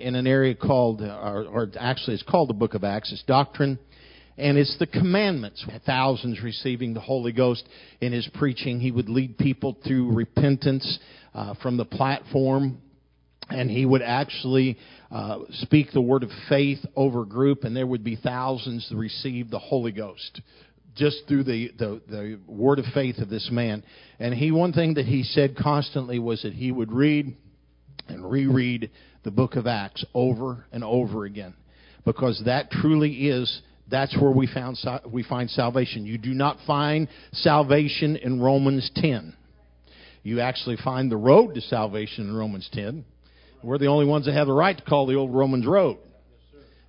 in an area called, or, or actually it's called the book of Acts. It's doctrine and it's the commandments. Thousands receiving the Holy Ghost in his preaching. He would lead people through repentance uh, from the platform, and he would actually uh, speak the word of faith over group, and there would be thousands to receive the Holy Ghost just through the, the, the word of faith of this man. And he, one thing that he said constantly was that he would read and reread the book of Acts over and over again because that truly is that's where we found we find salvation. You do not find salvation in Romans 10. You actually find the road to salvation in Romans 10. We're the only ones that have the right to call the old Romans road.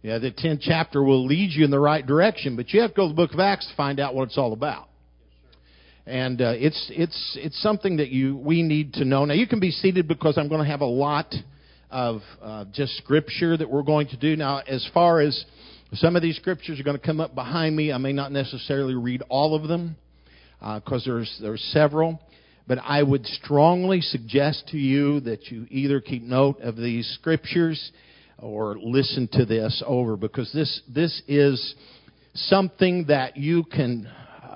Yeah, the 10th chapter will lead you in the right direction, but you have to go to the book of Acts to find out what it's all about. And uh, it's it's it's something that you we need to know. Now you can be seated because I'm going to have a lot of uh, just scripture that we're going to do. Now, as far as some of these scriptures are going to come up behind me. I may not necessarily read all of them because uh, there's there's several, but I would strongly suggest to you that you either keep note of these scriptures or listen to this over because this this is something that you can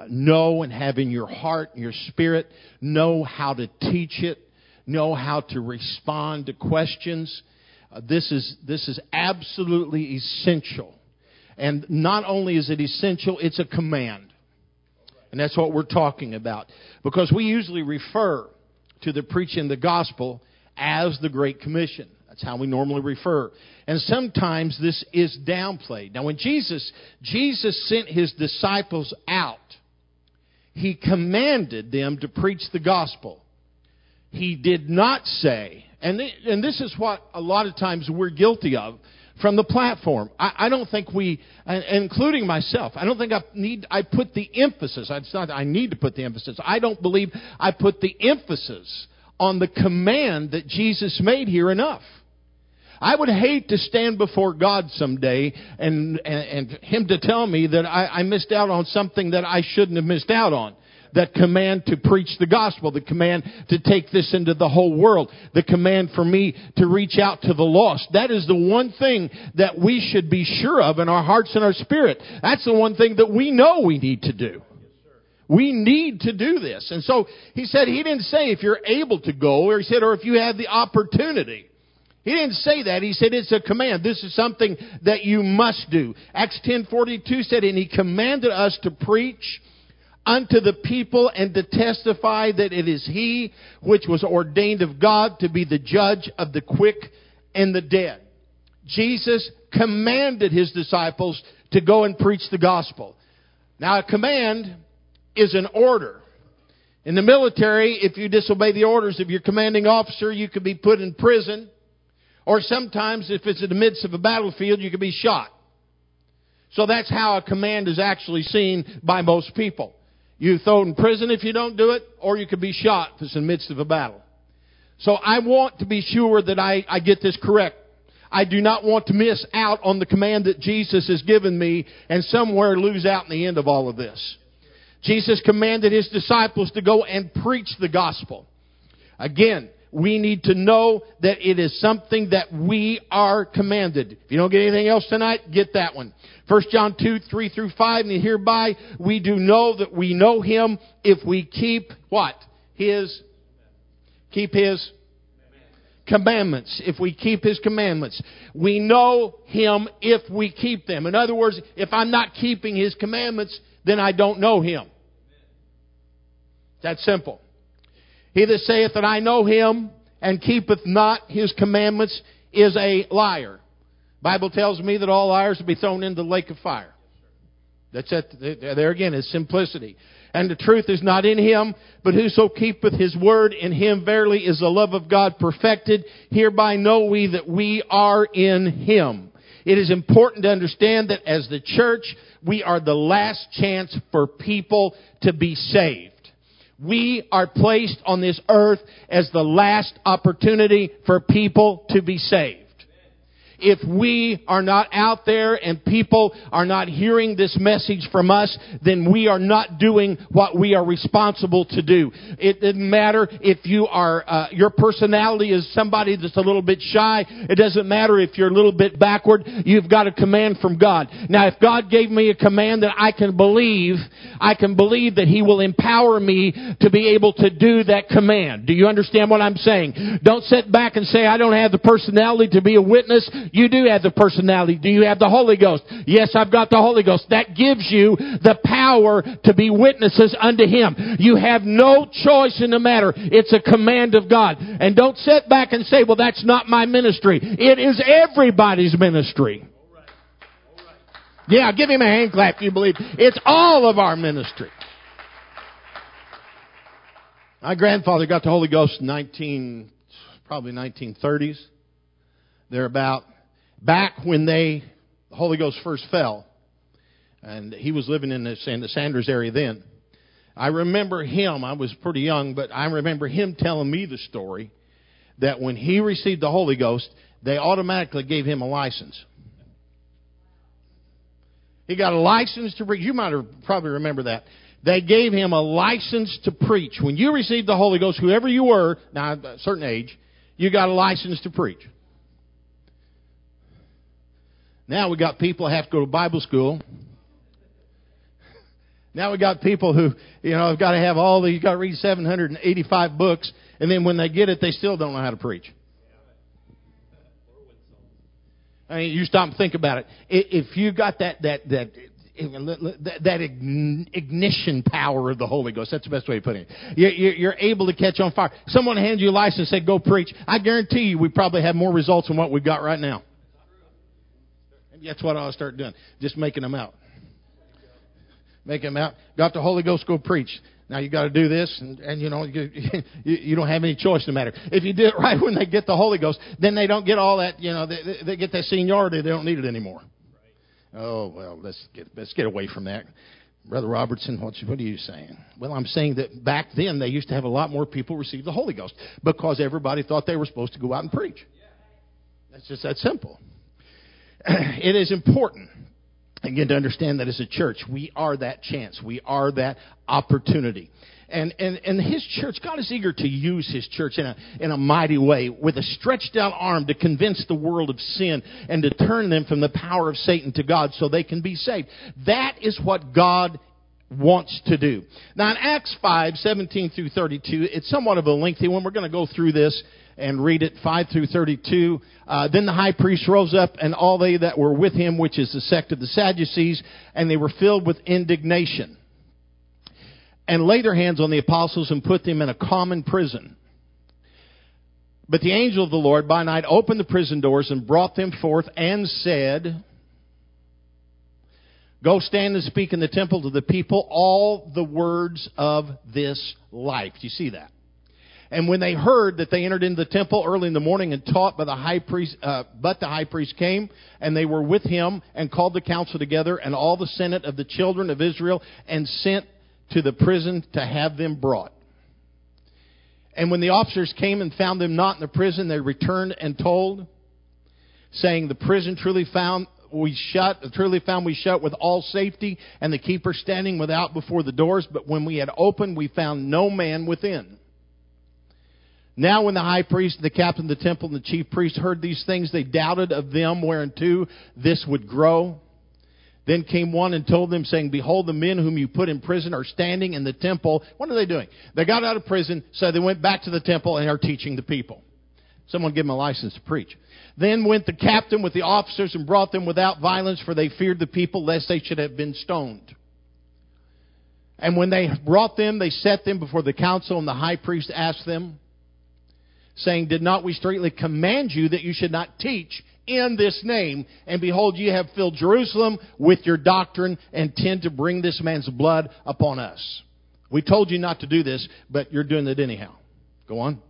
know and have in your heart and your spirit, know how to teach it, know how to respond to questions. Uh, this is this is absolutely essential and not only is it essential, it's a command. And that's what we're talking about. Because we usually refer to the preaching the gospel as the Great Commission. That's how we normally refer. And sometimes this is downplayed. Now when Jesus, Jesus sent his disciples out, he commanded them to preach the gospel. He did not say, and, and this is what a lot of times we're guilty of from the platform. I, I don't think we, including myself, I don't think I need, I put the emphasis, it's not I need to put the emphasis, I don't believe I put the emphasis on the command that Jesus made here enough. I would hate to stand before God someday and, and, and Him to tell me that I, I missed out on something that I shouldn't have missed out on that command to preach the gospel, the command to take this into the whole world, the command for me to reach out to the lost. That is the one thing that we should be sure of in our hearts and our spirit. That's the one thing that we know we need to do. We need to do this. And so he said, he didn't say if you're able to go, or he said, or if you have the opportunity. He didn't say that. He said it's a command. This is something that you must do. Acts 10:42 said, and he commanded us to preach unto the people and to testify that it is he which was ordained of God to be the judge of the quick and the dead. Jesus commanded his disciples to go and preach the gospel. Now a command is an order. In the military, if you disobey the orders of your commanding officer, you could be put in prison. Or sometimes, if it's in the midst of a battlefield, you could be shot. So that's how a command is actually seen by most people. You throw in prison if you don't do it, or you could be shot if it's in the midst of a battle. So I want to be sure that I, I get this correct. I do not want to miss out on the command that Jesus has given me and somewhere lose out in the end of all of this. Jesus commanded his disciples to go and preach the gospel. Again, we need to know that it is something that we are commanded. If you don't get anything else tonight, get that one. 1 John 2, 3 through 5, and hereby we do know that we know him if we keep what? His, keep his commandments. If we keep his commandments. We know him if we keep them. In other words, if I'm not keeping his commandments, then I don't know him. That's simple. He that saith that I know him and keepeth not his commandments is a liar. Bible tells me that all liars will be thrown into the lake of fire. That's it. There again is simplicity. And the truth is not in him, but whoso keepeth his word in him verily is the love of God perfected. Hereby know we that we are in him. It is important to understand that as the church, we are the last chance for people to be saved. We are placed on this earth as the last opportunity for people to be saved. If we are not out there and people are not hearing this message from us, then we are not doing what we are responsible to do. It doesn't matter if you are, uh, your personality is somebody that's a little bit shy. It doesn't matter if you're a little bit backward. You've got a command from God. Now, if God gave me a command that I can believe, I can believe that He will empower me to be able to do that command. Do you understand what I'm saying? Don't sit back and say, I don't have the personality to be a witness. You do have the personality. Do you have the Holy Ghost? Yes, I've got the Holy Ghost. That gives you the power to be witnesses unto Him. You have no choice in the matter. It's a command of God. And don't sit back and say, well, that's not my ministry. It is everybody's ministry. Yeah, give him a hand clap if you believe. It's all of our ministry. My grandfather got the Holy Ghost in 19, probably 1930s. They're about back when they, the Holy Ghost first fell. And he was living in the, in the Sanders area then. I remember him, I was pretty young, but I remember him telling me the story that when he received the Holy Ghost, they automatically gave him a license. He got a license to preach. You might have probably remember that. They gave him a license to preach. When you received the Holy Ghost, whoever you were, now a certain age, you got a license to preach. Now we got people have to go to Bible school. Now we got people who, you know, have got to have all the, you got to read 785 books, and then when they get it, they still don't know how to preach. I mean, you stop and think about it. If you got that, that, that, that ignition power of the Holy Ghost. That's the best way of putting it. You're able to catch on fire. Someone hands you a license and say, go preach. I guarantee you we probably have more results than what we've got right now. And that's what I'll start doing. Just making them out. Making them out. Got the Holy Ghost, go preach. Now you got to do this, and, and you know you, you, don't have any choice no matter. If you do it right when they get the Holy Ghost, then they don't get all that. You know, they, they get that seniority. They don't need it anymore. Oh well, let's get let's get away from that. Brother Robertson, what, what are you saying? Well, I'm saying that back then they used to have a lot more people receive the Holy Ghost because everybody thought they were supposed to go out and preach. That's just that simple. It is important again to understand that as a church we are that chance we are that opportunity and, and, and his church, God is eager to use his church in a, in a mighty way with a stretched out arm to convince the world of sin and to turn them from the power of Satan to God so they can be saved. That is what God wants to do. Now in Acts 5, 17 through 32, it's somewhat of a lengthy one. We're going to go through this and read it 5 through 32. Uh, then the high priest rose up and all they that were with him, which is the sect of the Sadducees, and they were filled with indignation and laid their hands on the apostles and put them in a common prison. But the angel of the Lord by night opened the prison doors and brought them forth and said, Go stand and speak in the temple to the people all the words of this life. Do you see that? And when they heard that they entered into the temple early in the morning and taught by the high priest, uh, but the high priest came and they were with him and called the council together and all the senate of the children of Israel and sent to the prison to have them brought. And when the officers came and found them not in the prison, they returned and told, saying, The prison truly found we shut, truly found we shut with all safety, and the keeper standing without before the doors. But when we had opened, we found no man within. Now, when the high priest, and the captain of the temple, and the chief priest heard these things, they doubted of them whereunto this would grow. Then came one and told them, saying, Behold, the men whom you put in prison are standing in the temple. What are they doing? They got out of prison, so they went back to the temple and are teaching the people. Someone give them a license to preach. Then went the captain with the officers and brought them without violence, for they feared the people, lest they should have been stoned. And when they brought them, they set them before the council, and the high priest asked them, saying, Did not we straightly command you that you should not teach in this name. And behold, you have filled Jerusalem with your doctrine and tend to bring this man's blood upon us. We told you not to do this, but you're doing it anyhow. Go on.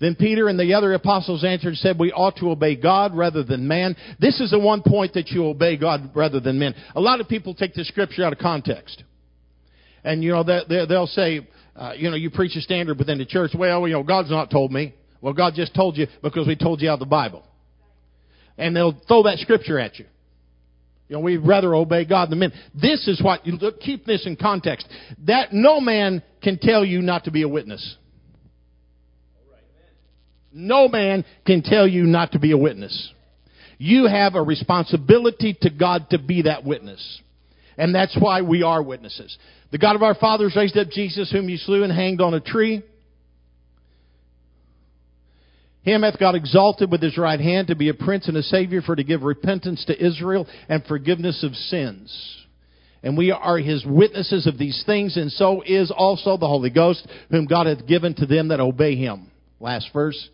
Then Peter and the other apostles answered and said, We ought to obey God rather than man. This is the one point that you obey God rather than men. A lot of people take the scripture out of context. And, you know, that they'll say, uh, you know, you preach a standard within the church. Well, you know, God's not told me. Well, God just told you because we told you out of the Bible. And they'll throw that scripture at you. You know, we'd rather obey God than men. This is what, you look, keep this in context. That no man can tell you not to be a witness. No man can tell you not to be a witness. You have a responsibility to God to be that witness. And that's why we are witnesses. The God of our fathers raised up Jesus, whom you slew and hanged on a tree. Him hath God exalted with his right hand to be a prince and a savior for to give repentance to Israel and forgiveness of sins. And we are his witnesses of these things, and so is also the Holy Ghost, whom God hath given to them that obey him. Last verse.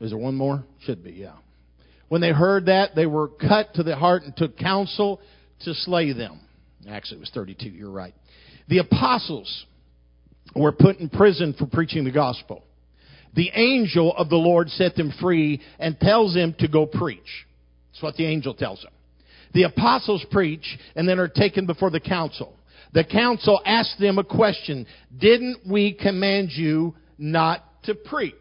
Is there one more? Should be, yeah. When they heard that, they were cut to the heart and took counsel to slay them. Actually, it was 32, you're right. The apostles were put in prison for preaching the gospel. The angel of the Lord set them free and tells them to go preach. That's what the angel tells them. The apostles preach and then are taken before the council. The council asks them a question. Didn't we command you not to preach?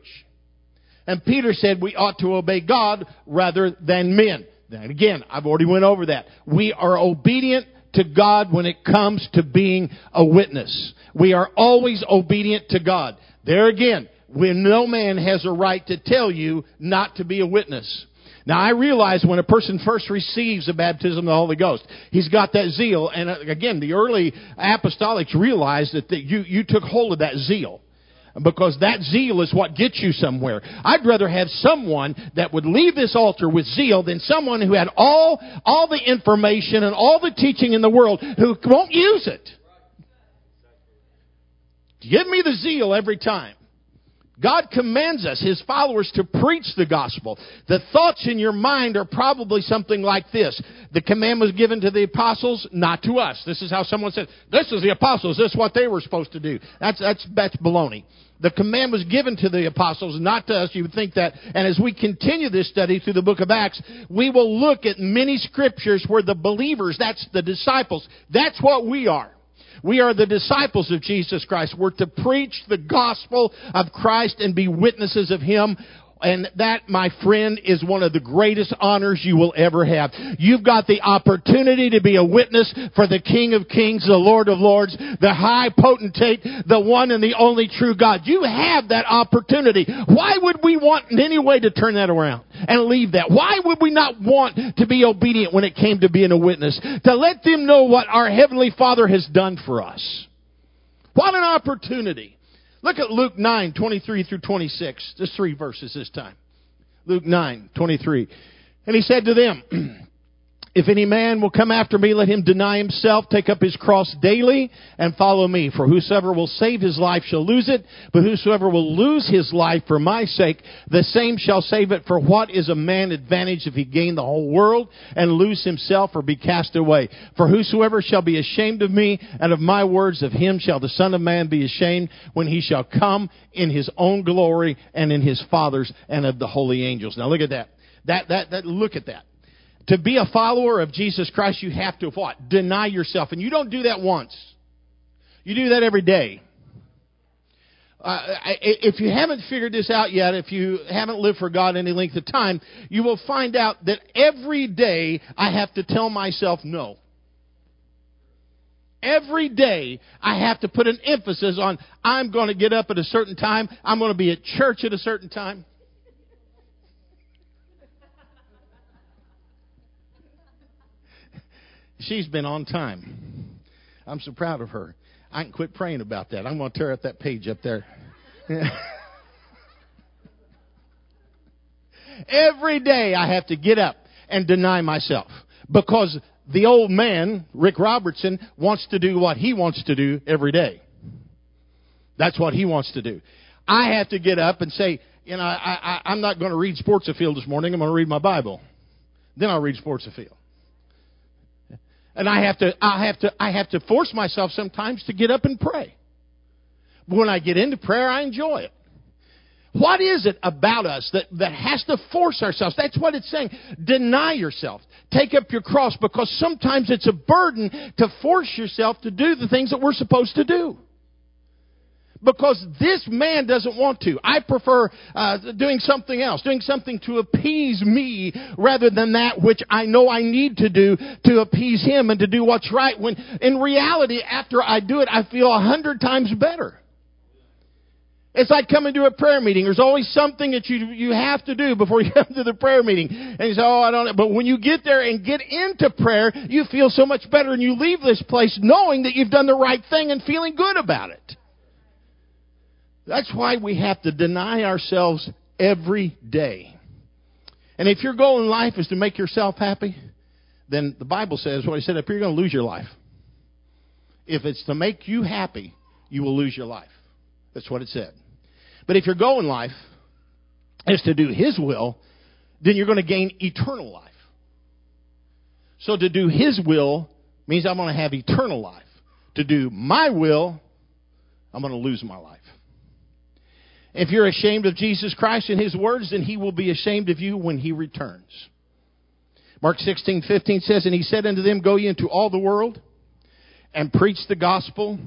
And Peter said we ought to obey God rather than men. And again, I've already went over that. We are obedient to God when it comes to being a witness. We are always obedient to God. There again, when no man has a right to tell you not to be a witness. Now I realize when a person first receives the baptism of the Holy Ghost, he's got that zeal, and uh, again, the early apostolics realized that you, you took hold of that zeal because that zeal is what gets you somewhere. I'd rather have someone that would leave this altar with zeal than someone who had all, all the information and all the teaching in the world who won't use it. Give me the zeal every time. God commands us, His followers, to preach the gospel. The thoughts in your mind are probably something like this. The command was given to the apostles, not to us. This is how someone said, this is the apostles, this is what they were supposed to do. That's, that's, that's baloney. The command was given to the apostles, not to us. You would think that. And as we continue this study through the book of Acts, we will look at many scriptures where the believers, that's the disciples, that's what we are. We are the disciples of Jesus Christ. We're to preach the gospel of Christ and be witnesses of Him and that, my friend, is one of the greatest honors you will ever have. You've got the opportunity to be a witness for the King of Kings, the Lord of Lords, the high potentate, the one and the only true God. You have that opportunity. Why would we want in any way to turn that around and leave that? Why would we not want to be obedient when it came to being a witness? To let them know what our Heavenly Father has done for us. What an opportunity. Look at Luke 9, 23 through 26. Just three verses this time. Luke 9, 23. And he said to them, If any man will come after me, let him deny himself, take up his cross daily, and follow me. For whosoever will save his life shall lose it, but whosoever will lose his life for my sake, the same shall save it. For what is a man advantage if he gain the whole world and lose himself or be cast away? For whosoever shall be ashamed of me and of my words, of him shall the Son of Man be ashamed when he shall come in his own glory and in his Father's and of the holy angels. Now look at that. That, that, that, look at that. To be a follower of Jesus Christ, you have to what? Deny yourself. And you don't do that once. You do that every day. Uh, if you haven't figured this out yet, if you haven't lived for God any length of time, you will find out that every day I have to tell myself no. Every day I have to put an emphasis on I'm going to get up at a certain time. I'm going to be at church at a certain time. She's been on time. I'm so proud of her. I can quit praying about that. I'm going to tear up that page up there. Every day I have to get up and deny myself because the old man, Rick Robertson, wants to do what he wants to do every day. That's what he wants to do. I have to get up and say, you know, I, I'm not going to read Sports Afield this morning. I'm going to read my Bible. Then I'll read Sports Afield. And I have to, I have to, I have to force myself sometimes to get up and pray. But when I get into prayer, I enjoy it. What is it about us that, that has to force ourselves? That's what it's saying. Deny yourself. Take up your cross because sometimes it's a burden to force yourself to do the things that we're supposed to do. Because this man doesn't want to. I prefer uh, doing something else, doing something to appease me rather than that which I know I need to do to appease him and to do what's right. When in reality, after I do it, I feel a hundred times better. It's like coming to a prayer meeting. There's always something that you you have to do before you come to the prayer meeting. And you say, "Oh, I don't." know. But when you get there and get into prayer, you feel so much better, and you leave this place knowing that you've done the right thing and feeling good about it. That's why we have to deny ourselves every day. And if your goal in life is to make yourself happy, then the Bible says, what I said up here, you're going to lose your life. If it's to make you happy, you will lose your life. That's what it said. But if your goal in life is to do His will, then you're going to gain eternal life. So to do His will means I'm going to have eternal life. To do my will, I'm going to lose my life. If you're ashamed of Jesus Christ and His words, then He will be ashamed of you when He returns. Mark 16, 15 says, And He said unto them, Go ye into all the world and preach the gospel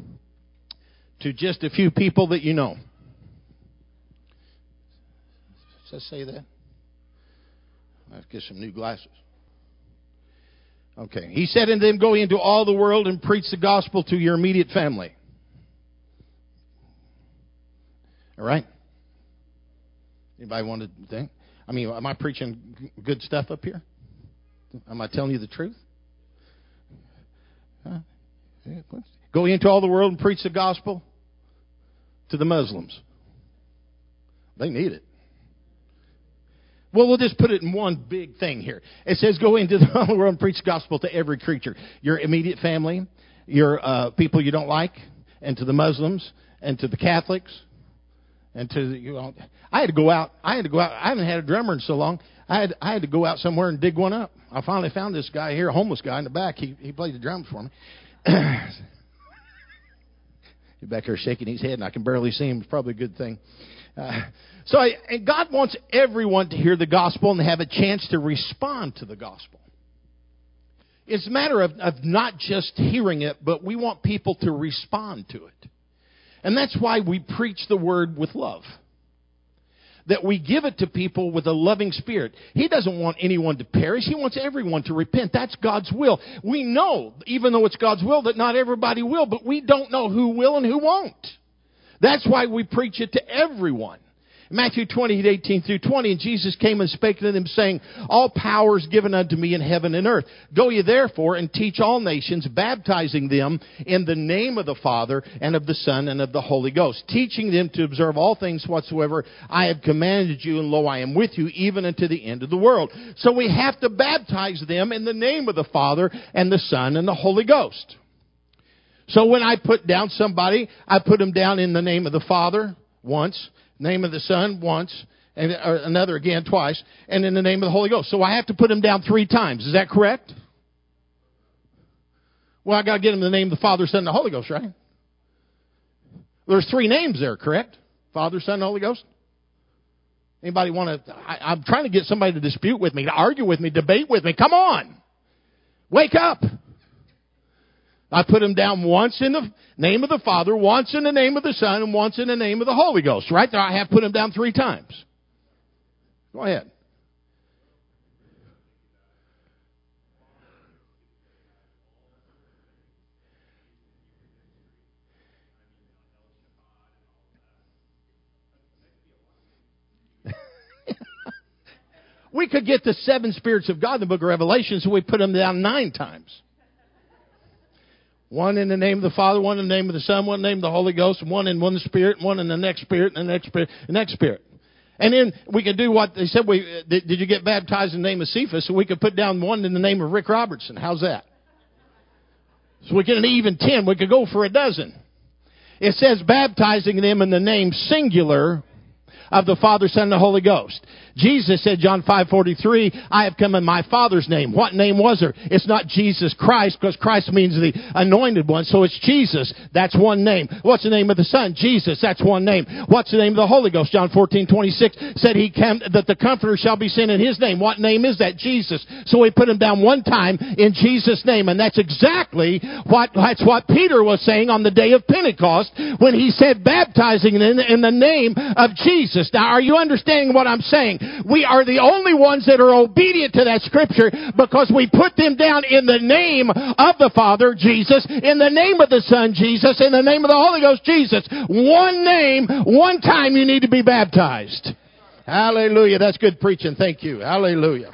to just a few people that you know. Does that say that? Let's get some new glasses. Okay. He said unto them, Go into all the world and preach the gospel to your immediate family. All right? Anybody want to think? I mean, am I preaching good stuff up here? Am I telling you the truth? Huh? Go into all the world and preach the gospel to the Muslims. They need it. Well, we'll just put it in one big thing here. It says, go into the whole world and preach the gospel to every creature. Your immediate family, your uh, people you don't like, and to the Muslims, and to the Catholics, and to you know, I had to go out. I had to go out. I haven't had a drummer in so long. I had I had to go out somewhere and dig one up. I finally found this guy here, a homeless guy in the back. He he played the drums for me. He's back there shaking his head, and I can barely see him. It's probably a good thing. Uh, so, I, and God wants everyone to hear the gospel and have a chance to respond to the gospel. It's a matter of, of not just hearing it, but we want people to respond to it. And that's why we preach the word with love. That we give it to people with a loving spirit. He doesn't want anyone to perish. He wants everyone to repent. That's God's will. We know, even though it's God's will, that not everybody will, but we don't know who will and who won't. That's why we preach it to everyone. Matthew 20, 18 through 20, and Jesus came and spake to them, saying, All power is given unto me in heaven and earth. Go ye therefore and teach all nations, baptizing them in the name of the Father and of the Son and of the Holy Ghost, teaching them to observe all things whatsoever I have commanded you, and lo, I am with you even unto the end of the world. So we have to baptize them in the name of the Father and the Son and the Holy Ghost. So when I put down somebody, I put them down in the name of the Father once, name of the Son once, and another again twice, and in the name of the Holy Ghost. So I have to put them down three times. Is that correct? Well, I got to get in the name of the Father, Son, and the Holy Ghost, right? There's three names there, correct? Father, Son, and Holy Ghost. Anybody want to? I, I'm trying to get somebody to dispute with me, to argue with me, debate with me. Come on, wake up. I put them down once in the name of the Father, once in the name of the Son, and once in the name of the Holy Ghost. Right there, I have put them down three times. Go ahead. we could get the seven spirits of God in the book of Revelation, so we put them down nine times. One in the name of the Father, one in the name of the Son, one in the name of the Holy Ghost, one in one spirit, one in the next spirit, and the next spirit, the next spirit. And then we could do what they said. We did, did you get baptized in the name of Cephas? So we could put down one in the name of Rick Robertson. How's that? So we get an even ten. We could go for a dozen. It says baptizing them in the name singular of the Father, Son, and the Holy Ghost. Jesus said, John 5:43, I have come in my Father's name. What name was there? It's not Jesus Christ, because Christ means the anointed one, so it's Jesus. That's one name. What's the name of the Son? Jesus. That's one name. What's the name of the Holy Ghost? John 14:26 said he came that the Comforter shall be sent in His name. What name is that? Jesus. So we put him down one time in Jesus' name, and that's exactly what that's what Peter was saying on the day of Pentecost when he said, "Baptizing in, in the name of Jesus." Now, are you understanding what I'm saying? We are the only ones that are obedient to that scripture because we put them down in the name of the Father, Jesus, in the name of the Son, Jesus, in the name of the Holy Ghost, Jesus. One name, one time you need to be baptized. Hallelujah. That's good preaching. Thank you. Hallelujah.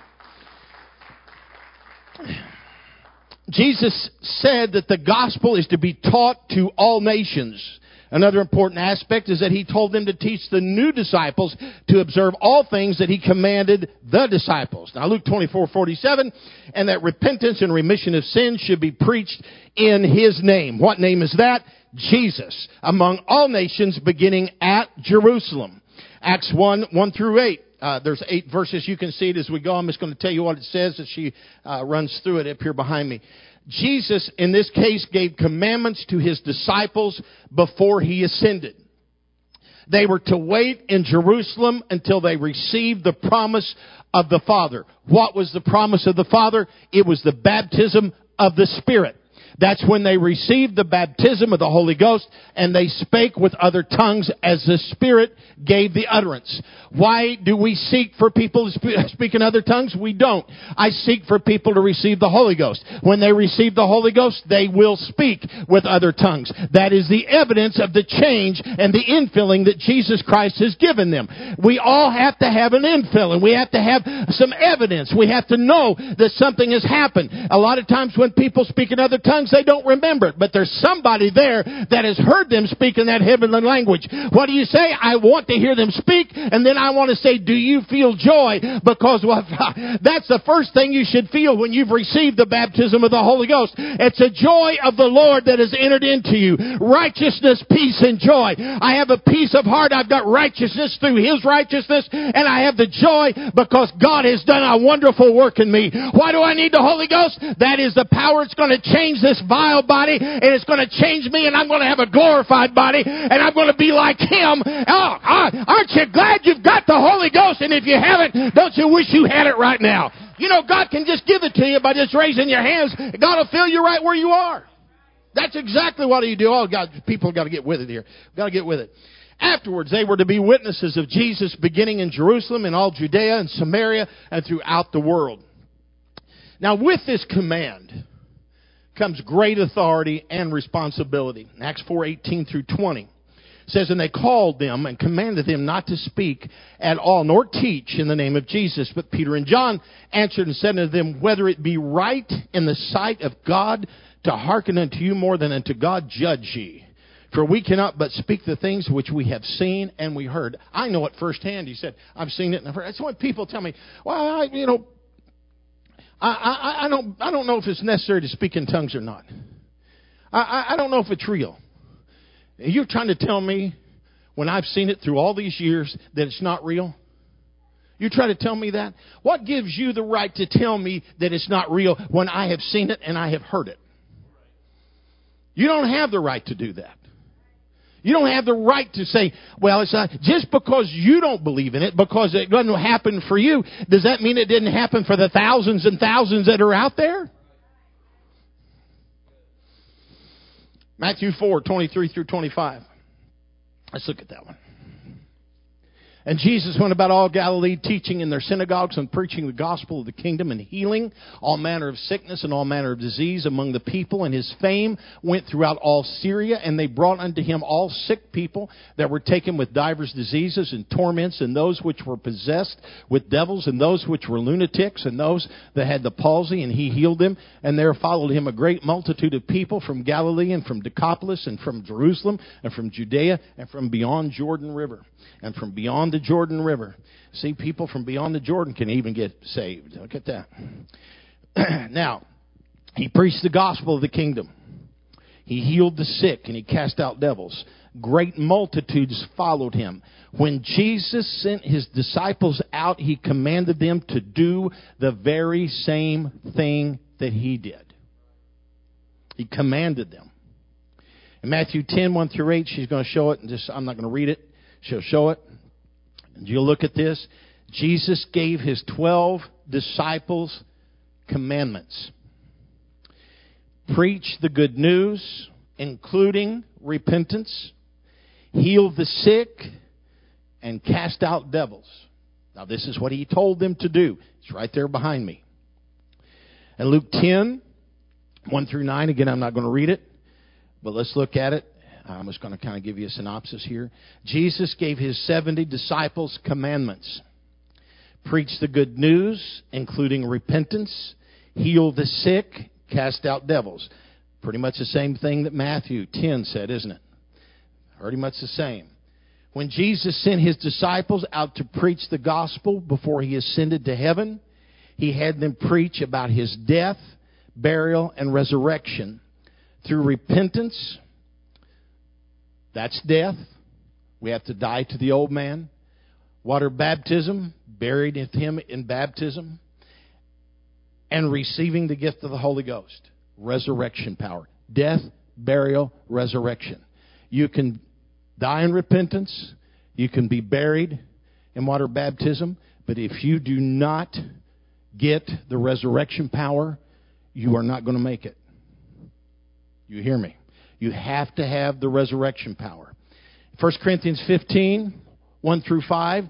Jesus said that the gospel is to be taught to all nations. Another important aspect is that he told them to teach the new disciples to observe all things that he commanded the disciples. Now Luke 24, 47, and that repentance and remission of sins should be preached in his name. What name is that? Jesus. Among all nations beginning at Jerusalem. Acts 1, 1 through 8. Uh, there's eight verses. You can see it as we go. I'm just going to tell you what it says as she uh, runs through it up here behind me. Jesus, in this case, gave commandments to his disciples before he ascended. They were to wait in Jerusalem until they received the promise of the Father. What was the promise of the Father? It was the baptism of the Spirit. That's when they received the baptism of the Holy Ghost and they spake with other tongues as the Spirit gave the utterance. Why do we seek for people to speak in other tongues? We don't. I seek for people to receive the Holy Ghost. When they receive the Holy Ghost, they will speak with other tongues. That is the evidence of the change and the infilling that Jesus Christ has given them. We all have to have an infilling. We have to have some evidence. We have to know that something has happened. A lot of times when people speak in other tongues, they don't remember it, but there's somebody there that has heard them speak in that heavenly language. What do you say? I want to hear them speak, and then I want to say, do you feel joy? Because well, that's the first thing you should feel when you've received the baptism of the Holy Ghost. It's a joy of the Lord that has entered into you. Righteousness, peace, and joy. I have a peace of heart. I've got righteousness through His righteousness, and I have the joy because God has done a wonderful work in me. Why do I need the Holy Ghost? That is the power. It's going to change this this vile body and it's going to change me and I'm going to have a glorified body and I'm going to be like Him. Oh, aren't you glad you've got the Holy Ghost? And if you haven't, don't you wish you had it right now? You know, God can just give it to you by just raising your hands. God will fill you right where you are. That's exactly what you do. Oh, God, people got to get with it here. Got to get with it. Afterwards, they were to be witnesses of Jesus beginning in Jerusalem and all Judea and Samaria and throughout the world. Now, with this command, comes great authority and responsibility. Acts 4:18 through 20 says, And they called them and commanded them not to speak at all, nor teach in the name of Jesus. But Peter and John answered and said unto them, Whether it be right in the sight of God to hearken unto you more than unto God, judge ye. For we cannot but speak the things which we have seen and we heard. I know it firsthand. He said, I've seen it and I've heard. That's what people tell me. Well, I, you know, I, I, I, don't, I don't know if it's necessary to speak in tongues or not. I, I, I don't know if it's real. You're trying to tell me when I've seen it through all these years that it's not real? You try to tell me that? What gives you the right to tell me that it's not real when I have seen it and I have heard it? You don't have the right to do that. You don't have the right to say, well, it's not, just because you don't believe in it, because it doesn't happen for you, does that mean it didn't happen for the thousands and thousands that are out there? Matthew 4, 23 through 25. Let's look at that one. And Jesus went about all Galilee, teaching in their synagogues and preaching the gospel of the kingdom and healing all manner of sickness and all manner of disease among the people. And his fame went throughout all Syria, and they brought unto him all sick people that were taken with divers diseases and torments, and those which were possessed with devils, and those which were lunatics, and those that had the palsy, and he healed them. And there followed him a great multitude of people from Galilee and from Decapolis and from Jerusalem and from Judea and from beyond Jordan River and from beyond the Jordan River. See, people from beyond the Jordan can even get saved. Look at that. now, he preached the gospel of the kingdom. He healed the sick and he cast out devils. great multitudes followed him. When Jesus sent his disciples out, he commanded them to do the very same thing that he did. He commanded them. In Matthew 10, 1 through 8, she's going to show it, and just, I'm not going to read it. She'll show it. And you'll look at this. Jesus gave his 12 disciples commandments. Preach the good news, including repentance, heal the sick, and cast out devils. Now, this is what he told them to do. It's right there behind me. And Luke 10, 1 through 9, again, I'm not going to read it, but let's look at it. I'm just going to kind of give you a synopsis here. Jesus gave his 70 disciples commandments preach the good news, including repentance, heal the sick, cast out devils. Pretty much the same thing that Matthew 10 said, isn't it? Pretty much the same. When Jesus sent his disciples out to preach the gospel before he ascended to heaven, he had them preach about his death, burial, and resurrection through repentance. That's death. We have to die to the old man. Water baptism, buried with him in baptism, and receiving the gift of the Holy Ghost. Resurrection power. Death, burial, resurrection. You can die in repentance. You can be buried in water baptism. But if you do not get the resurrection power, you are not going to make it. You hear me? You have to have the resurrection power. 1 Corinthians 15, 1 through 5.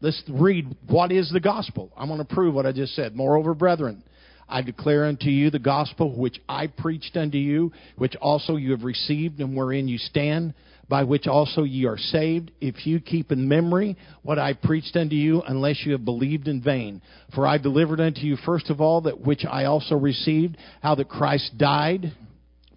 Let's read what is the gospel. I'm going to prove what I just said. Moreover, brethren, I declare unto you the gospel which I preached unto you, which also you have received and wherein you stand, by which also ye are saved, if you keep in memory what I preached unto you, unless you have believed in vain. For I delivered unto you first of all that which I also received, how that Christ died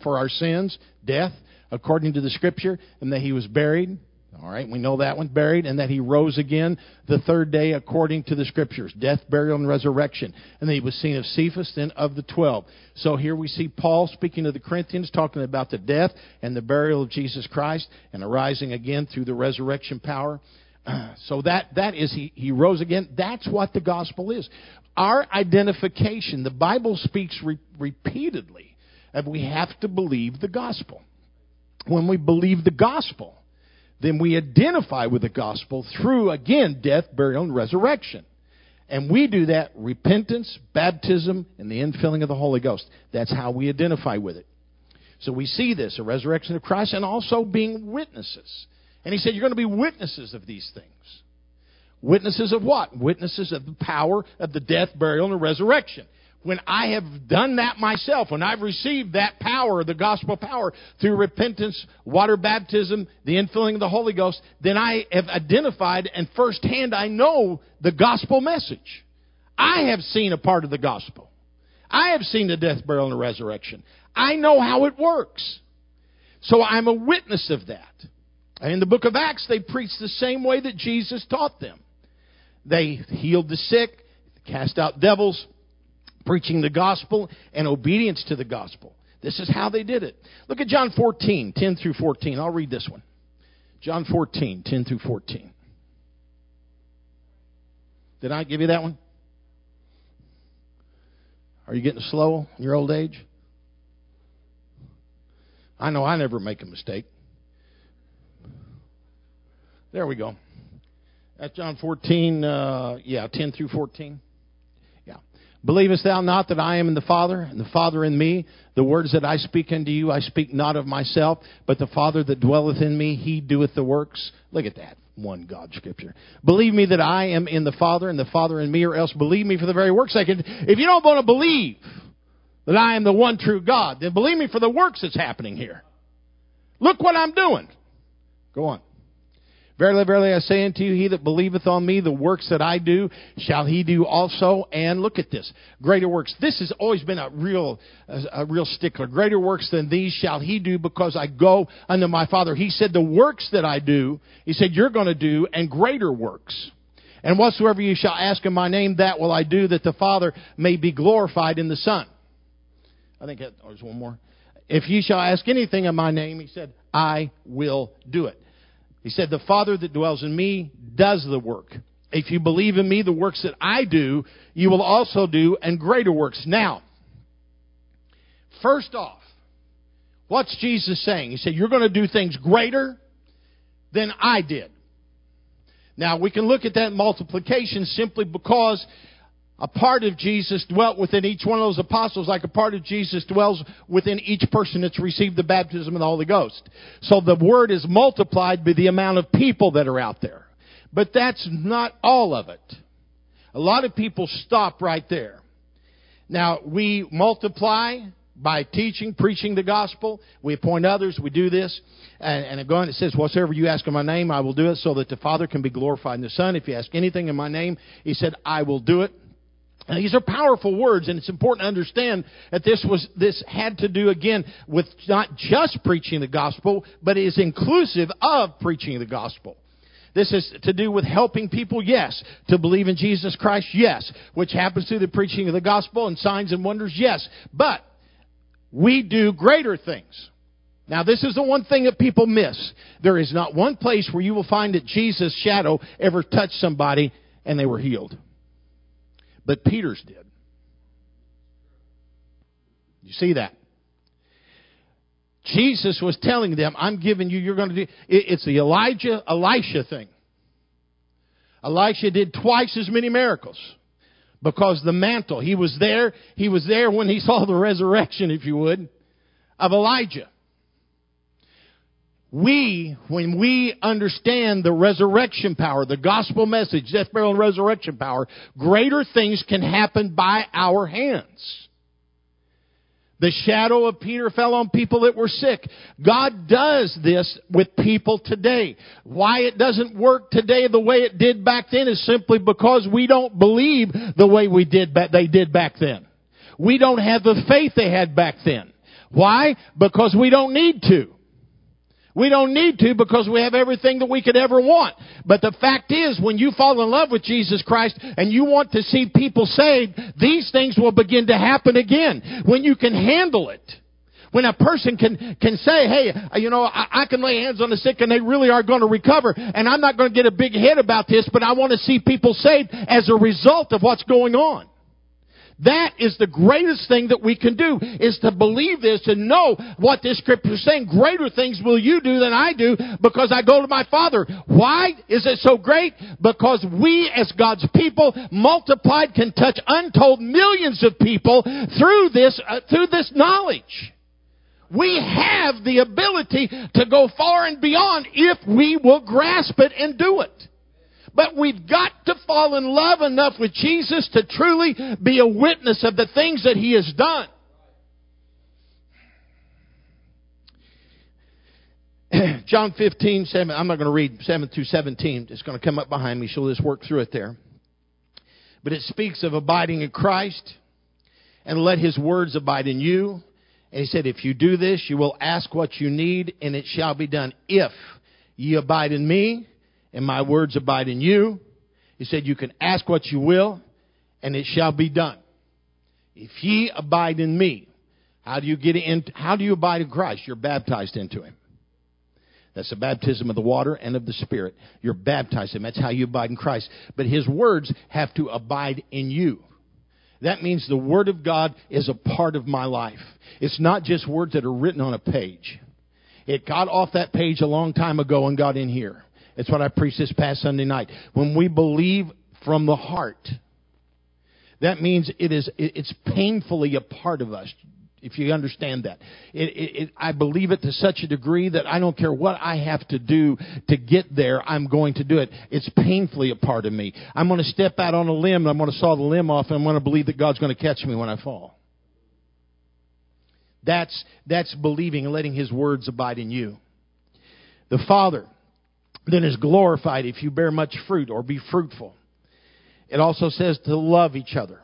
for our sins, death, according to the scripture, and that he was buried all right, we know that one buried, and that he rose again the third day according to the scriptures death, burial, and resurrection. And that he was seen of Cephas, then of the twelve. So here we see Paul speaking to the Corinthians, talking about the death and the burial of Jesus Christ, and arising again through the resurrection power. So that, that is, he, he rose again. That's what the gospel is. Our identification, the Bible speaks re- repeatedly that we have to believe the gospel. When we believe the gospel, then we identify with the gospel through, again, death, burial, and resurrection. And we do that repentance, baptism, and the infilling of the Holy Ghost. That's how we identify with it. So we see this, a resurrection of Christ, and also being witnesses. And he said, You're going to be witnesses of these things. Witnesses of what? Witnesses of the power of the death, burial, and resurrection when I have done that myself, when I've received that power, the gospel power, through repentance, water baptism, the infilling of the Holy Ghost, then I have identified and firsthand I know the gospel message. I have seen a part of the gospel. I have seen the death, burial, and the resurrection. I know how it works. So I'm a witness of that. And in the book of Acts, they preached the same way that Jesus taught them. They healed the sick, cast out devils, preaching the gospel and obedience to the gospel. This is how they did it. Look at John 14, 10 through 14. I'll read this one. John 14, 10 through 14. Did I give you that one? Are you getting slow in your old age? I know I never make a mistake. There we go. That's John 14, uh, yeah, 10 through 14. Believest thou not that I am in the Father, and the Father in me? The words that I speak unto you, I speak not of myself, but the Father that dwelleth in me, he doeth the works. Look at that. One God scripture. Believe me that I am in the Father, and the Father in me, or else believe me for the very works I can. If you don't want to believe that I am the one true God, then believe me for the works that's happening here. Look what I'm doing. Go on. Verily, verily, I say unto you, he that believeth on me, the works that I do, shall he do also. And look at this. Greater works. This has always been a real, a real stickler. Greater works than these shall he do because I go unto my Father. He said, the works that I do, he said, you're going to do, and greater works. And whatsoever you shall ask in my name, that will I do, that the Father may be glorified in the Son. I think that, oh, there's one more. If ye shall ask anything in my name, he said, I will do it. He said, The Father that dwells in me does the work. If you believe in me, the works that I do, you will also do, and greater works. Now, first off, what's Jesus saying? He said, You're going to do things greater than I did. Now, we can look at that multiplication simply because a part of Jesus dwelt within each one of those apostles, like a part of Jesus dwells within each person that's received the baptism of the Holy Ghost. So the word is multiplied by the amount of people that are out there. But that's not all of it. A lot of people stop right there. Now, we multiply by teaching, preaching the gospel. We appoint others. We do this. And, and again, it says, Whatsoever you ask in my name, I will do it so that the Father can be glorified in the Son. If you ask anything in my name, he said, I will do it. These are powerful words, and it's important to understand that this was this had to do again with not just preaching the gospel, but is inclusive of preaching the gospel. This is to do with helping people, yes. To believe in Jesus Christ, yes. Which happens through the preaching of the gospel and signs and wonders, yes. But we do greater things. Now, this is the one thing that people miss. There is not one place where you will find that Jesus' shadow ever touched somebody and they were healed. But Peter's did. You see that? Jesus was telling them, I'm giving you, you're going to do, it's the Elijah, Elisha thing. Elisha did twice as many miracles because the mantle, he was there, he was there when he saw the resurrection, if you would, of Elijah. We, when we understand the resurrection power, the gospel message, death, burial, and resurrection power, greater things can happen by our hands. The shadow of Peter fell on people that were sick. God does this with people today. Why it doesn't work today the way it did back then is simply because we don't believe the way we did they did back then. We don't have the faith they had back then. Why? Because we don't need to. We don't need to because we have everything that we could ever want. But the fact is, when you fall in love with Jesus Christ and you want to see people saved, these things will begin to happen again. When you can handle it. When a person can, can say, hey, uh, you know, I, I can lay hands on the sick and they really are going to recover and I'm not going to get a big head about this, but I want to see people saved as a result of what's going on. That is the greatest thing that we can do, is to believe this and know what this scripture is saying. Greater things will you do than I do because I go to my Father. Why is it so great? Because we as God's people, multiplied, can touch untold millions of people through this, uh, through this knowledge. We have the ability to go far and beyond if we will grasp it and do it. But we've got to fall in love enough with Jesus to truly be a witness of the things that He has done. John 15, 7, I'm not going to read 7 through 17. It's going to come up behind me, so let's work through it there. But it speaks of abiding in Christ and let His words abide in you. And He said, if you do this, you will ask what you need, and it shall be done. If ye abide in me, and my words abide in you. He said, You can ask what you will, and it shall be done. If ye abide in me, how do you get in? How do you abide in Christ? You're baptized into Him. That's the baptism of the water and of the Spirit. You're baptized in Him. That's how you abide in Christ. But His words have to abide in you. That means the Word of God is a part of my life. It's not just words that are written on a page. It got off that page a long time ago and got in here. It's what I preached this past Sunday night. When we believe from the heart, that means it is it's painfully a part of us. If you understand that, it, it, it, I believe it to such a degree that I don't care what I have to do to get there. I'm going to do it. It's painfully a part of me. I'm going to step out on a limb. I'm going to saw the limb off, and I'm going to believe that God's going to catch me when I fall. That's that's believing and letting His words abide in you. The Father then is glorified if you bear much fruit or be fruitful. It also says to love each other.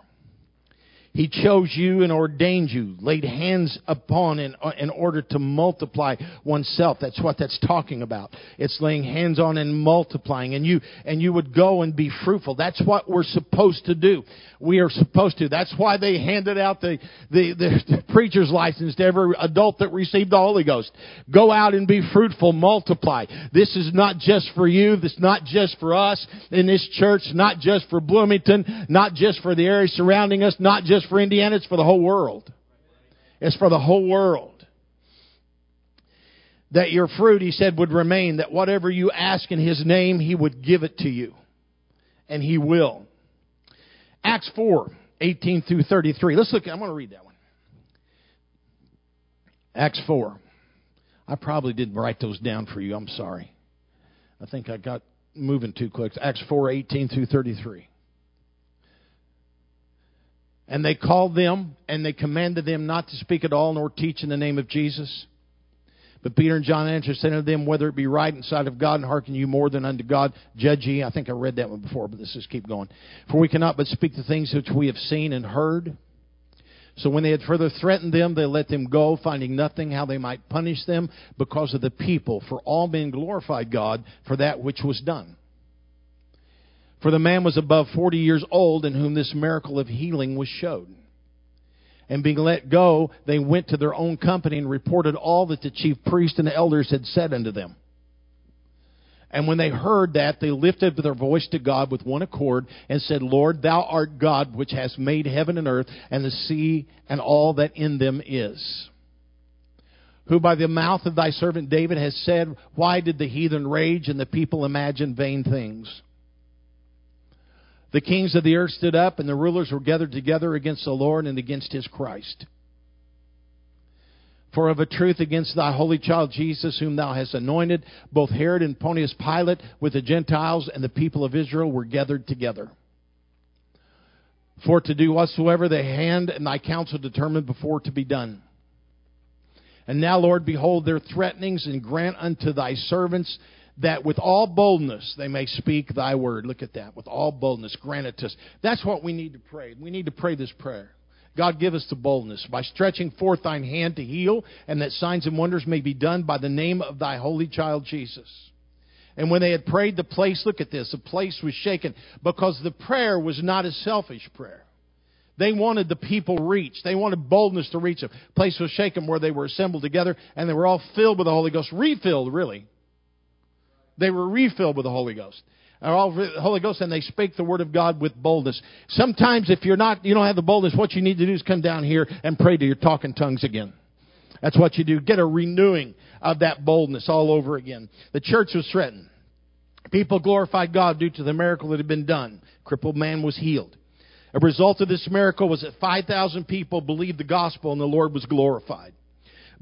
He chose you and ordained you, laid hands upon in, in order to multiply oneself. That's what that's talking about. It's laying hands on and multiplying. And you, and you would go and be fruitful. That's what we're supposed to do. We are supposed to. That's why they handed out the, the, the preacher's license to every adult that received the Holy Ghost. Go out and be fruitful, multiply. This is not just for you. This is not just for us in this church, not just for Bloomington, not just for the area surrounding us, not just for Indiana, it's for the whole world. It's for the whole world. That your fruit, he said, would remain, that whatever you ask in his name, he would give it to you. And he will. Acts 4, 18 through 33. Let's look, I'm going to read that one. Acts 4. I probably didn't write those down for you. I'm sorry. I think I got moving too quick. Acts 4, 18 through 33. And they called them, and they commanded them not to speak at all, nor teach in the name of Jesus. But Peter and John answered, saying unto them, Whether it be right in sight of God, and hearken you more than unto God, judge ye. I think I read that one before, but let's just keep going. For we cannot but speak the things which we have seen and heard. So when they had further threatened them, they let them go, finding nothing how they might punish them because of the people. For all men glorified God for that which was done. For the man was above forty years old in whom this miracle of healing was showed. And being let go, they went to their own company and reported all that the chief priest and the elders had said unto them. And when they heard that, they lifted their voice to God with one accord and said, Lord, thou art God which hast made heaven and earth and the sea and all that in them is. Who by the mouth of thy servant David has said, Why did the heathen rage and the people imagine vain things? The kings of the earth stood up, and the rulers were gathered together against the Lord and against his Christ. For of a truth against thy holy child Jesus, whom thou hast anointed, both Herod and Pontius Pilate with the Gentiles and the people of Israel were gathered together. For to do whatsoever thy hand and thy counsel determined before to be done. And now, Lord, behold their threatenings, and grant unto thy servants that with all boldness they may speak thy word. Look at that. With all boldness, grant it to us. That's what we need to pray. We need to pray this prayer. God, give us the boldness by stretching forth thine hand to heal, and that signs and wonders may be done by the name of thy holy child Jesus. And when they had prayed, the place, look at this, the place was shaken because the prayer was not a selfish prayer. They wanted the people reached. They wanted boldness to reach them. The place was shaken where they were assembled together and they were all filled with the Holy Ghost. Refilled, really. They were refilled with the Holy Ghost. All Holy Ghost, and they spake the word of God with boldness. Sometimes, if you're not, you don't have the boldness, what you need to do is come down here and pray to your talking tongues again. That's what you do. Get a renewing of that boldness all over again. The church was threatened. People glorified God due to the miracle that had been done. Crippled man was healed. A result of this miracle was that 5,000 people believed the gospel and the Lord was glorified.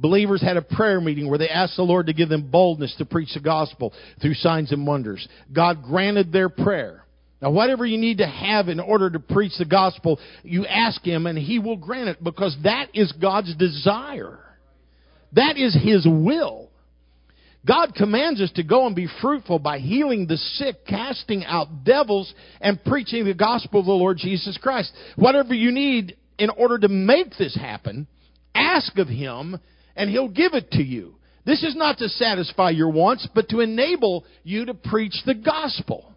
Believers had a prayer meeting where they asked the Lord to give them boldness to preach the gospel through signs and wonders. God granted their prayer. Now, whatever you need to have in order to preach the gospel, you ask Him and He will grant it because that is God's desire. That is His will. God commands us to go and be fruitful by healing the sick, casting out devils, and preaching the gospel of the Lord Jesus Christ. Whatever you need in order to make this happen, ask of Him and He'll give it to you. This is not to satisfy your wants, but to enable you to preach the gospel.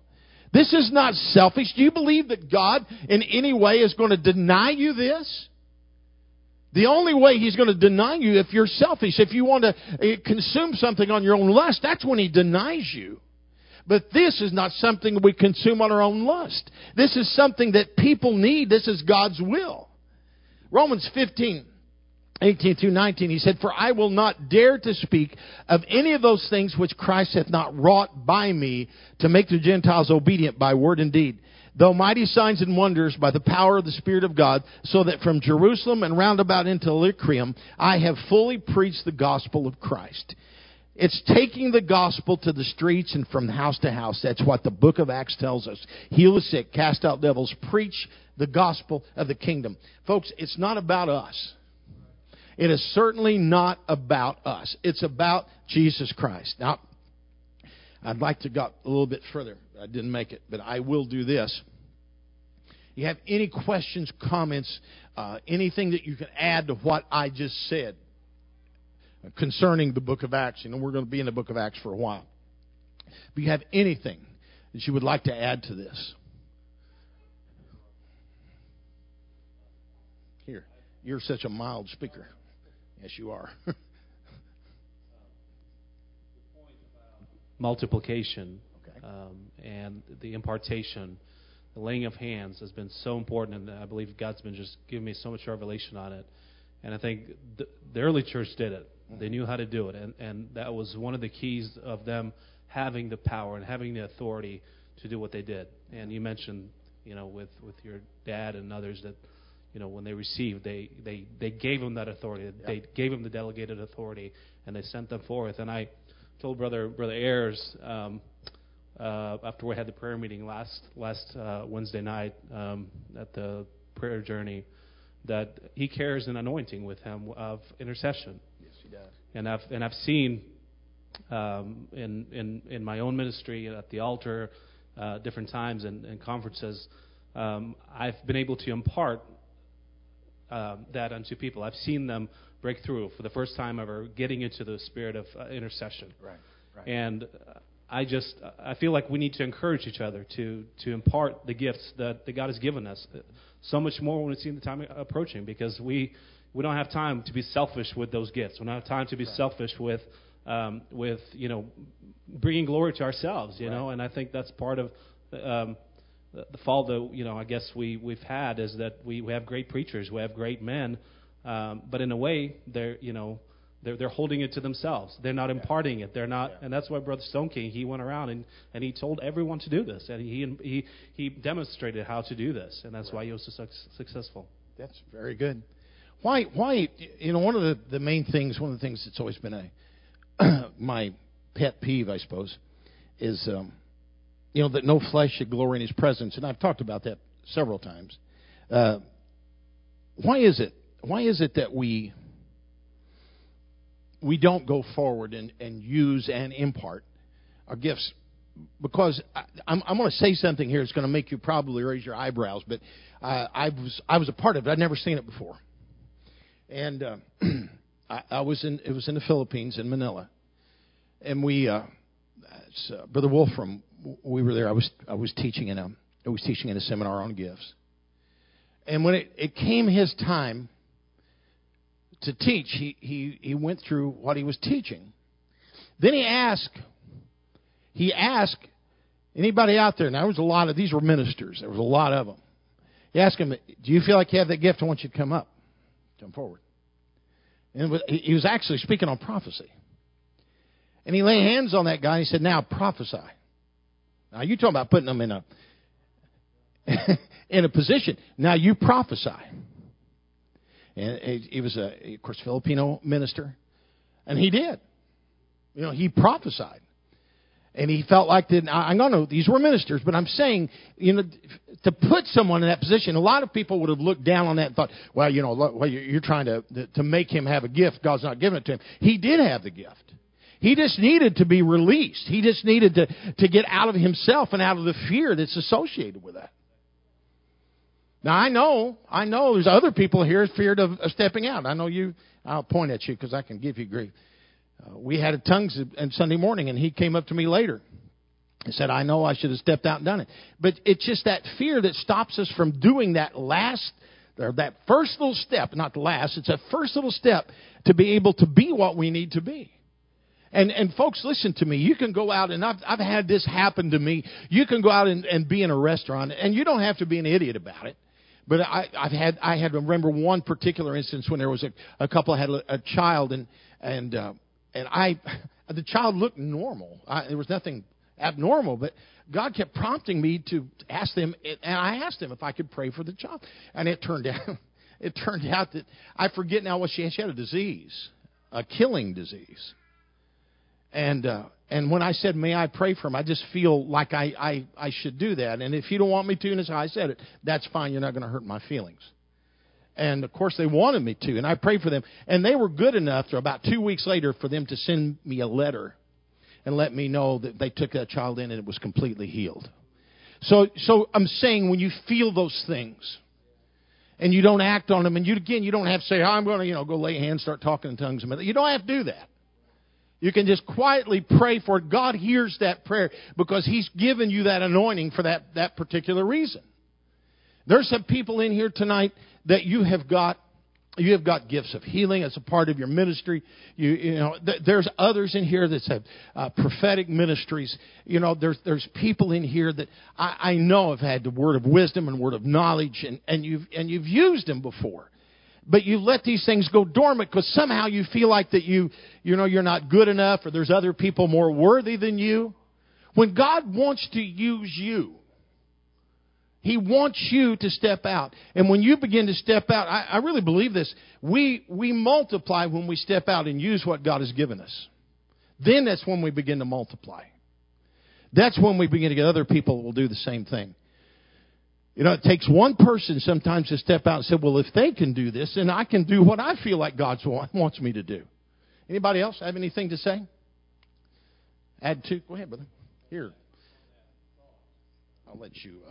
This is not selfish. Do you believe that God in any way is going to deny you this? The only way He's going to deny you if you're selfish, if you want to eh, consume something on your own lust, that's when He denies you. But this is not something we consume on our own lust. This is something that people need. This is God's will. Romans 15 18 through 19, he said, For I will not dare to speak of any of those things which Christ hath not wrought by me to make the Gentiles obedient by word and deed. Though mighty signs and wonders by the power of the Spirit of God, so that from Jerusalem and round about into Illyricum, I have fully preached the gospel of Christ. It's taking the gospel to the streets and from house to house. That's what the book of Acts tells us. Heal the sick, cast out devils, preach the gospel of the kingdom. Folks, it's not about us. It is certainly not about us. It's about Jesus Christ. Now, I'd like to go a little bit further. I didn't make it, but I will do this. you have any questions, comments, uh, anything that you can add to what I just said concerning the book of Acts. You know, we're going to be in the book of Acts for a while. If you have anything that you would like to add to this, here, you're such a mild speaker. Yes, you are. Multiplication okay. um, and the impartation, the laying of hands has been so important, and I believe God's been just giving me so much revelation on it. And I think the, the early church did it. They knew how to do it, and, and that was one of the keys of them having the power and having the authority to do what they did. And you mentioned, you know, with, with your dad and others that, you know, when they received, they, they, they gave them that authority. Yep. They gave them the delegated authority, and they sent them forth. And I told Brother Brother Ayers um, uh, after we had the prayer meeting last last uh, Wednesday night um, at the prayer journey that he carries an anointing with him of intercession Yes, he does. and I've and I've seen um, in in in my own ministry at the altar, uh, different times and, and conferences, um, I've been able to impart uh, that unto people. I've seen them break through for the first time ever, getting into the spirit of uh, intercession. Right. Right. And I just I feel like we need to encourage each other to to impart the gifts that, that God has given us. So much more when we see the time approaching because we we don't have time to be selfish with those gifts. We don't have time to be right. selfish with, um, with you know, bringing glory to ourselves. You right. know, and I think that's part of um, the, fall that you know I guess we we've had is that we, we have great preachers, we have great men, um, but in a way they're you know they're they're holding it to themselves. They're not yeah. imparting it. They're not, yeah. and that's why Brother Stoneking he went around and and he told everyone to do this, and he he he demonstrated how to do this, and that's right. why he was so successful. That's very good. Why, why, you know, one of the, the main things, one of the things that's always been a, my pet peeve, I suppose, is, um, you know, that no flesh should glory in his presence. And I've talked about that several times. Uh, why is it? Why is it that we we don't go forward and, and use and impart our gifts? Because I, I'm, I'm going to say something here that's going to make you probably raise your eyebrows, but uh, I was I was a part of it. I'd never seen it before and uh, I, I was in it was in the Philippines in Manila, and we, uh, uh, Brother Wolfram, we were there. I was I was teaching in a I was teaching in a seminar on gifts, and when it, it came his time to teach, he he he went through what he was teaching. Then he asked, he asked anybody out there. Now there was a lot of these were ministers. There was a lot of them. He asked him, "Do you feel like you have that gift? I want you to come up, come forward." And he was actually speaking on prophecy. And he laid hands on that guy and he said, Now prophesy. Now you talking about putting them in a in a position. Now you prophesy. And he was a of course Filipino minister. And he did. You know, he prophesied and he felt like that. I know these were ministers, but I'm saying, you know, to put someone in that position, a lot of people would have looked down on that and thought, well, you know, well, you're trying to to make him have a gift. God's not giving it to him. He did have the gift. He just needed to be released. He just needed to to get out of himself and out of the fear that's associated with that. Now I know, I know, there's other people here feared of, stepping out. I know you. I'll point at you because I can give you grief. Uh, we had a tongues on Sunday morning, and he came up to me later and said, I know I should have stepped out and done it. But it's just that fear that stops us from doing that last, or that first little step, not the last, it's a first little step to be able to be what we need to be. And, and folks, listen to me. You can go out, and I've, I've had this happen to me. You can go out and, and be in a restaurant, and you don't have to be an idiot about it. But I, I've had, I had remember one particular instance when there was a, a couple had a, a child, and, and, uh, and I, the child looked normal. I, there was nothing abnormal, but God kept prompting me to ask them, and I asked them if I could pray for the child. And it turned out, it turned out that I forget now what she had. She had a disease, a killing disease. And uh, and when I said, "May I pray for him?" I just feel like I I I should do that. And if you don't want me to, and that's how I said it, that's fine. You're not going to hurt my feelings. And of course, they wanted me to, and I prayed for them. And they were good enough to about two weeks later for them to send me a letter and let me know that they took that child in and it was completely healed. So, so I'm saying when you feel those things and you don't act on them, and you again, you don't have to say, oh, "I'm going to, you know, go lay hands, start talking in tongues." You don't have to do that. You can just quietly pray for it. God hears that prayer because He's given you that anointing for that, that particular reason. There's some people in here tonight that you have got you have got gifts of healing as a part of your ministry. You, you know, th- there's others in here that have uh, prophetic ministries. You know, there's there's people in here that I, I know have had the word of wisdom and word of knowledge, and, and you've and you've used them before. But you let these things go dormant because somehow you feel like that you you know you're not good enough, or there's other people more worthy than you. When God wants to use you, he wants you to step out. And when you begin to step out, I, I really believe this. We, we multiply when we step out and use what God has given us. Then that's when we begin to multiply. That's when we begin to get other people that will do the same thing. You know, it takes one person sometimes to step out and say, well, if they can do this, then I can do what I feel like God wants me to do. Anybody else have anything to say? Add to. Go ahead, brother. Here. I'll let you. Uh,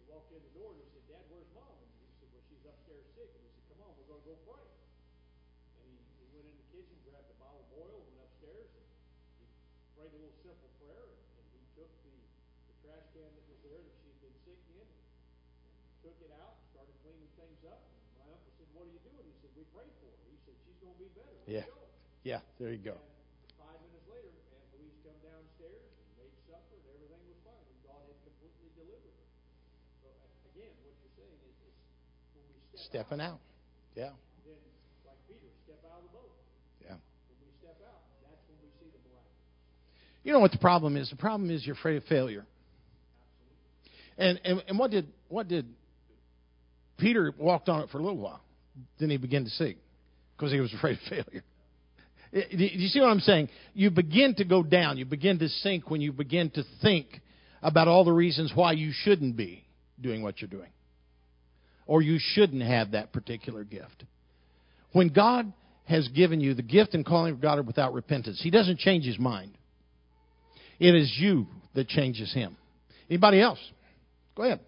walked in the door, and he said, Dad, where's Mom? And he said, well, she's upstairs sick. And he said, come on, we're going to go pray. And he, he went in the kitchen, grabbed a bottle of oil, went upstairs, and he prayed a little simple prayer. And, and he took the, the trash can that was there that she had been sick in, and, and took it out, and started cleaning things up. And my uncle said, what are you doing? He said, we prayed for her. He said, she's going to be better. Yeah. Yeah, there you go. And five minutes later, Aunt Louise come downstairs and made supper, and everything was fine. And God had completely delivered her. So, again, what you're saying is, is when we step Stepping out. out. Yeah. Then, like Peter, step out of the boat. Yeah. When we step out, that's when we see the miraculous. You know what the problem is? The problem is you're afraid of failure. Absolutely. And, and and what did what did Peter walked on it for a little while? Then he began to sink because he was afraid of failure. Do you see what I'm saying? You begin to go down. You begin to sink when you begin to think about all the reasons why you shouldn't be doing what you're doing. Or you shouldn't have that particular gift. When God has given you the gift and calling of God without repentance, He doesn't change His mind. It is you that changes Him. Anybody else? Go ahead.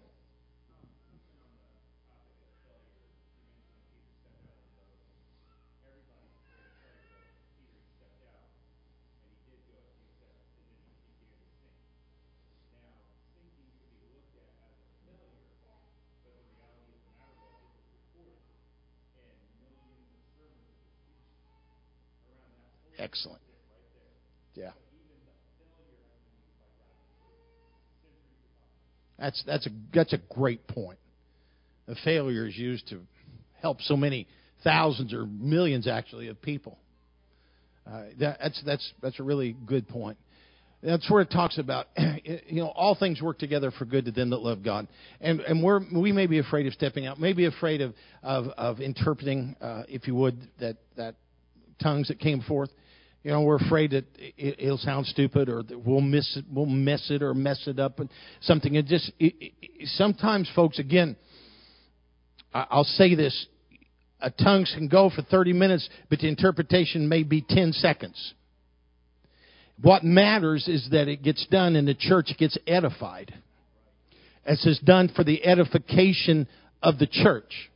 Excellent. Yeah. That's that's a that's a great point. The failure is used to help so many thousands or millions actually of people. Uh, that, that's that's that's a really good point. That's where it talks about, you know, all things work together for good to them that love God, and and we're we may be afraid of stepping out, may be afraid of of, of interpreting, uh, if you would, that that tongues that came forth. You know, we're afraid that it, will sound stupid or that we'll miss it, we'll mess it or mess it up and something. It just it, it, sometimes, folks. Again, I'll say this: a tongue can go for 30 minutes, but the interpretation may be 10 seconds. What matters is that it gets done and the church gets edified. As is done for the edification of the church.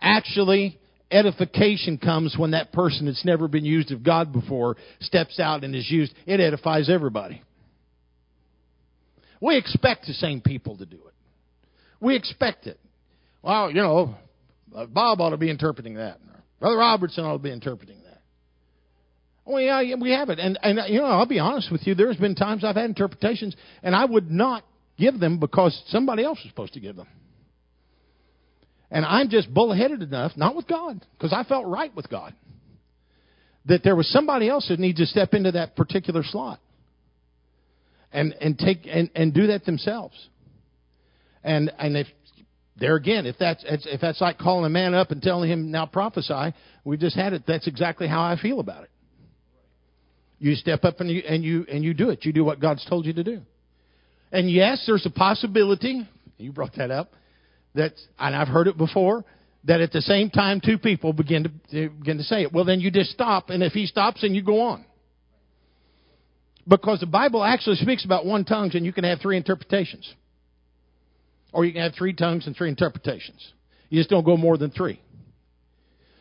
Actually, edification comes when that person that's never been used of God before steps out and is used. It edifies everybody. We expect the same people to do it. We expect it. Well, you know, Bob ought to be interpreting that. Brother Robertson ought to be interpreting that. Oh yeah, we have it, and and you know I'll be honest with you. There's been times I've had interpretations, and I would not give them because somebody else was supposed to give them. And I'm just bullheaded enough, not with God, because I felt right with God, that there was somebody else that needs to step into that particular slot and and take and, and do that themselves. And and if there again, if that's if that's like calling a man up and telling him now prophesy, we just had it. That's exactly how I feel about it. You step up and you and you and you do it. You do what God's told you to do. And yes, there's a possibility. You brought that up. That and I've heard it before. That at the same time, two people begin to begin to say it. Well, then you just stop, and if he stops, then you go on. Because the Bible actually speaks about one tongues, and you can have three interpretations. Or you can have three tongues and three interpretations. You just don't go more than three.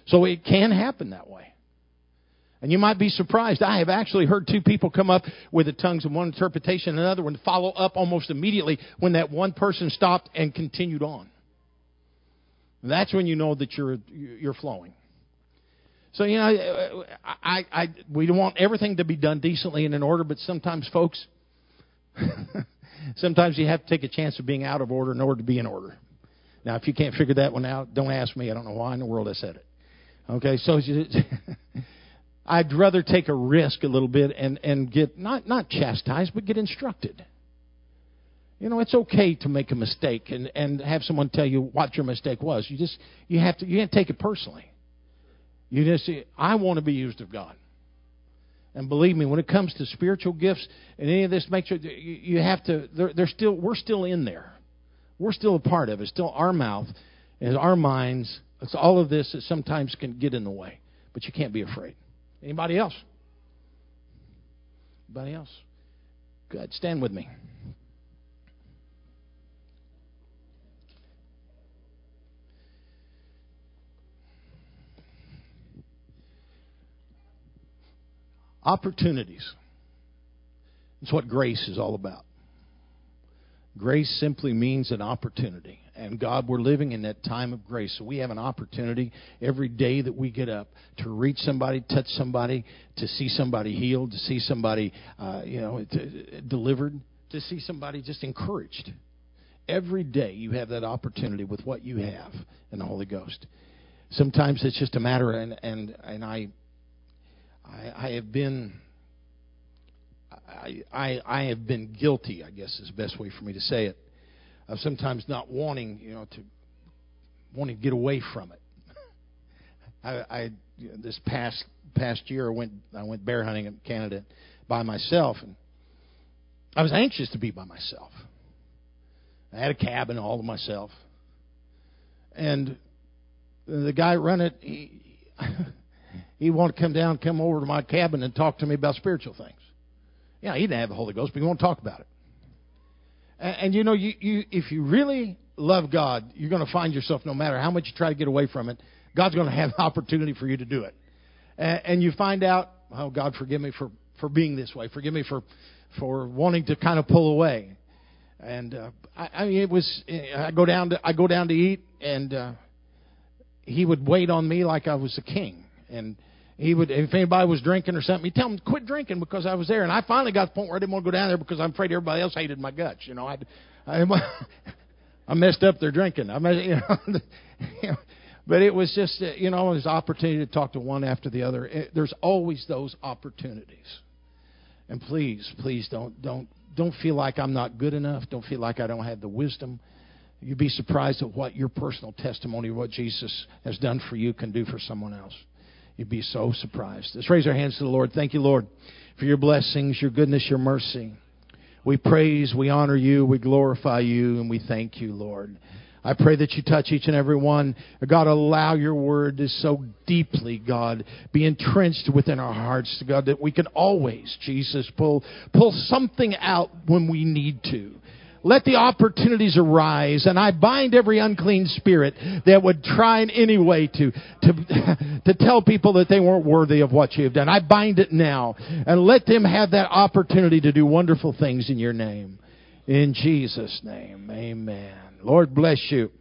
So it can happen that way. And you might be surprised. I have actually heard two people come up with the tongues of one interpretation and another one follow up almost immediately when that one person stopped and continued on. That's when you know that you're you're flowing. So you know, I, I, we want everything to be done decently and in order, but sometimes, folks, sometimes you have to take a chance of being out of order in order to be in order. Now, if you can't figure that one out, don't ask me. I don't know why in the world I said it. Okay, so I'd rather take a risk a little bit and and get not not chastised, but get instructed. You know, it's okay to make a mistake and and have someone tell you what your mistake was. You just you have to you can't take it personally. You just see, I want to be used of God. And believe me, when it comes to spiritual gifts and any of this, make sure you have to. They're, they're still. We're still in there. We're still a part of it. It's still our mouth and our minds. It's all of this that sometimes can get in the way. But you can't be afraid. Anybody else? Anybody else? Good. Stand with me. Opportunities. It's what grace is all about. Grace simply means an opportunity. And God, we're living in that time of grace. So we have an opportunity every day that we get up to reach somebody, touch somebody, to see somebody healed, to see somebody, uh, you know, to, delivered, to see somebody just encouraged. Every day you have that opportunity with what you have in the Holy Ghost. Sometimes it's just a matter, and and and I I, I have been I, I, I have been guilty, I guess is the best way for me to say it, of sometimes not wanting, you know, to wanting to get away from it. I, I this past past year I went I went bear hunting in Canada by myself and I was anxious to be by myself. I had a cabin all to myself. And the guy running it, he, he wanted to come down, come over to my cabin and talk to me about spiritual things. Yeah, he didn't have the Holy Ghost, but he won't talk about it. And, and you know, you, you if you really love God, you're going to find yourself, no matter how much you try to get away from it, God's going to have the opportunity for you to do it. And, and you find out, oh God, forgive me for for being this way. Forgive me for for wanting to kind of pull away. And uh, I, I mean, it was. I go down to I go down to eat, and uh, he would wait on me like I was a king and he would if anybody was drinking or something, he'd tell them quit drinking because I was there. And I finally got to the point where I didn't want to go down there because I'm afraid everybody else hated my guts. You know, I, I, I messed up their drinking. I messed, you know, but it was just uh, you know, was opportunity to talk to one after the other. It, there's always those opportunities. And please, please don't don't don't feel like I'm not good enough. Don't feel like I don't have the wisdom. You'd be surprised at what your personal testimony, of what Jesus has done for you, can do for someone else. You'd be so surprised. Let's raise our hands to the Lord. Thank you, Lord, for your blessings, your goodness, your mercy. We praise, we honor you, we glorify you, and we thank you, Lord. I pray that you touch each and every one. God, allow your word to so deeply, God, be entrenched within our hearts, God, that we can always, Jesus, pull, pull something out when we need to. Let the opportunities arise, and I bind every unclean spirit that would try in any way to, to, to tell people that they weren't worthy of what you have done. I bind it now, and let them have that opportunity to do wonderful things in your name. In Jesus' name, amen. Lord bless you.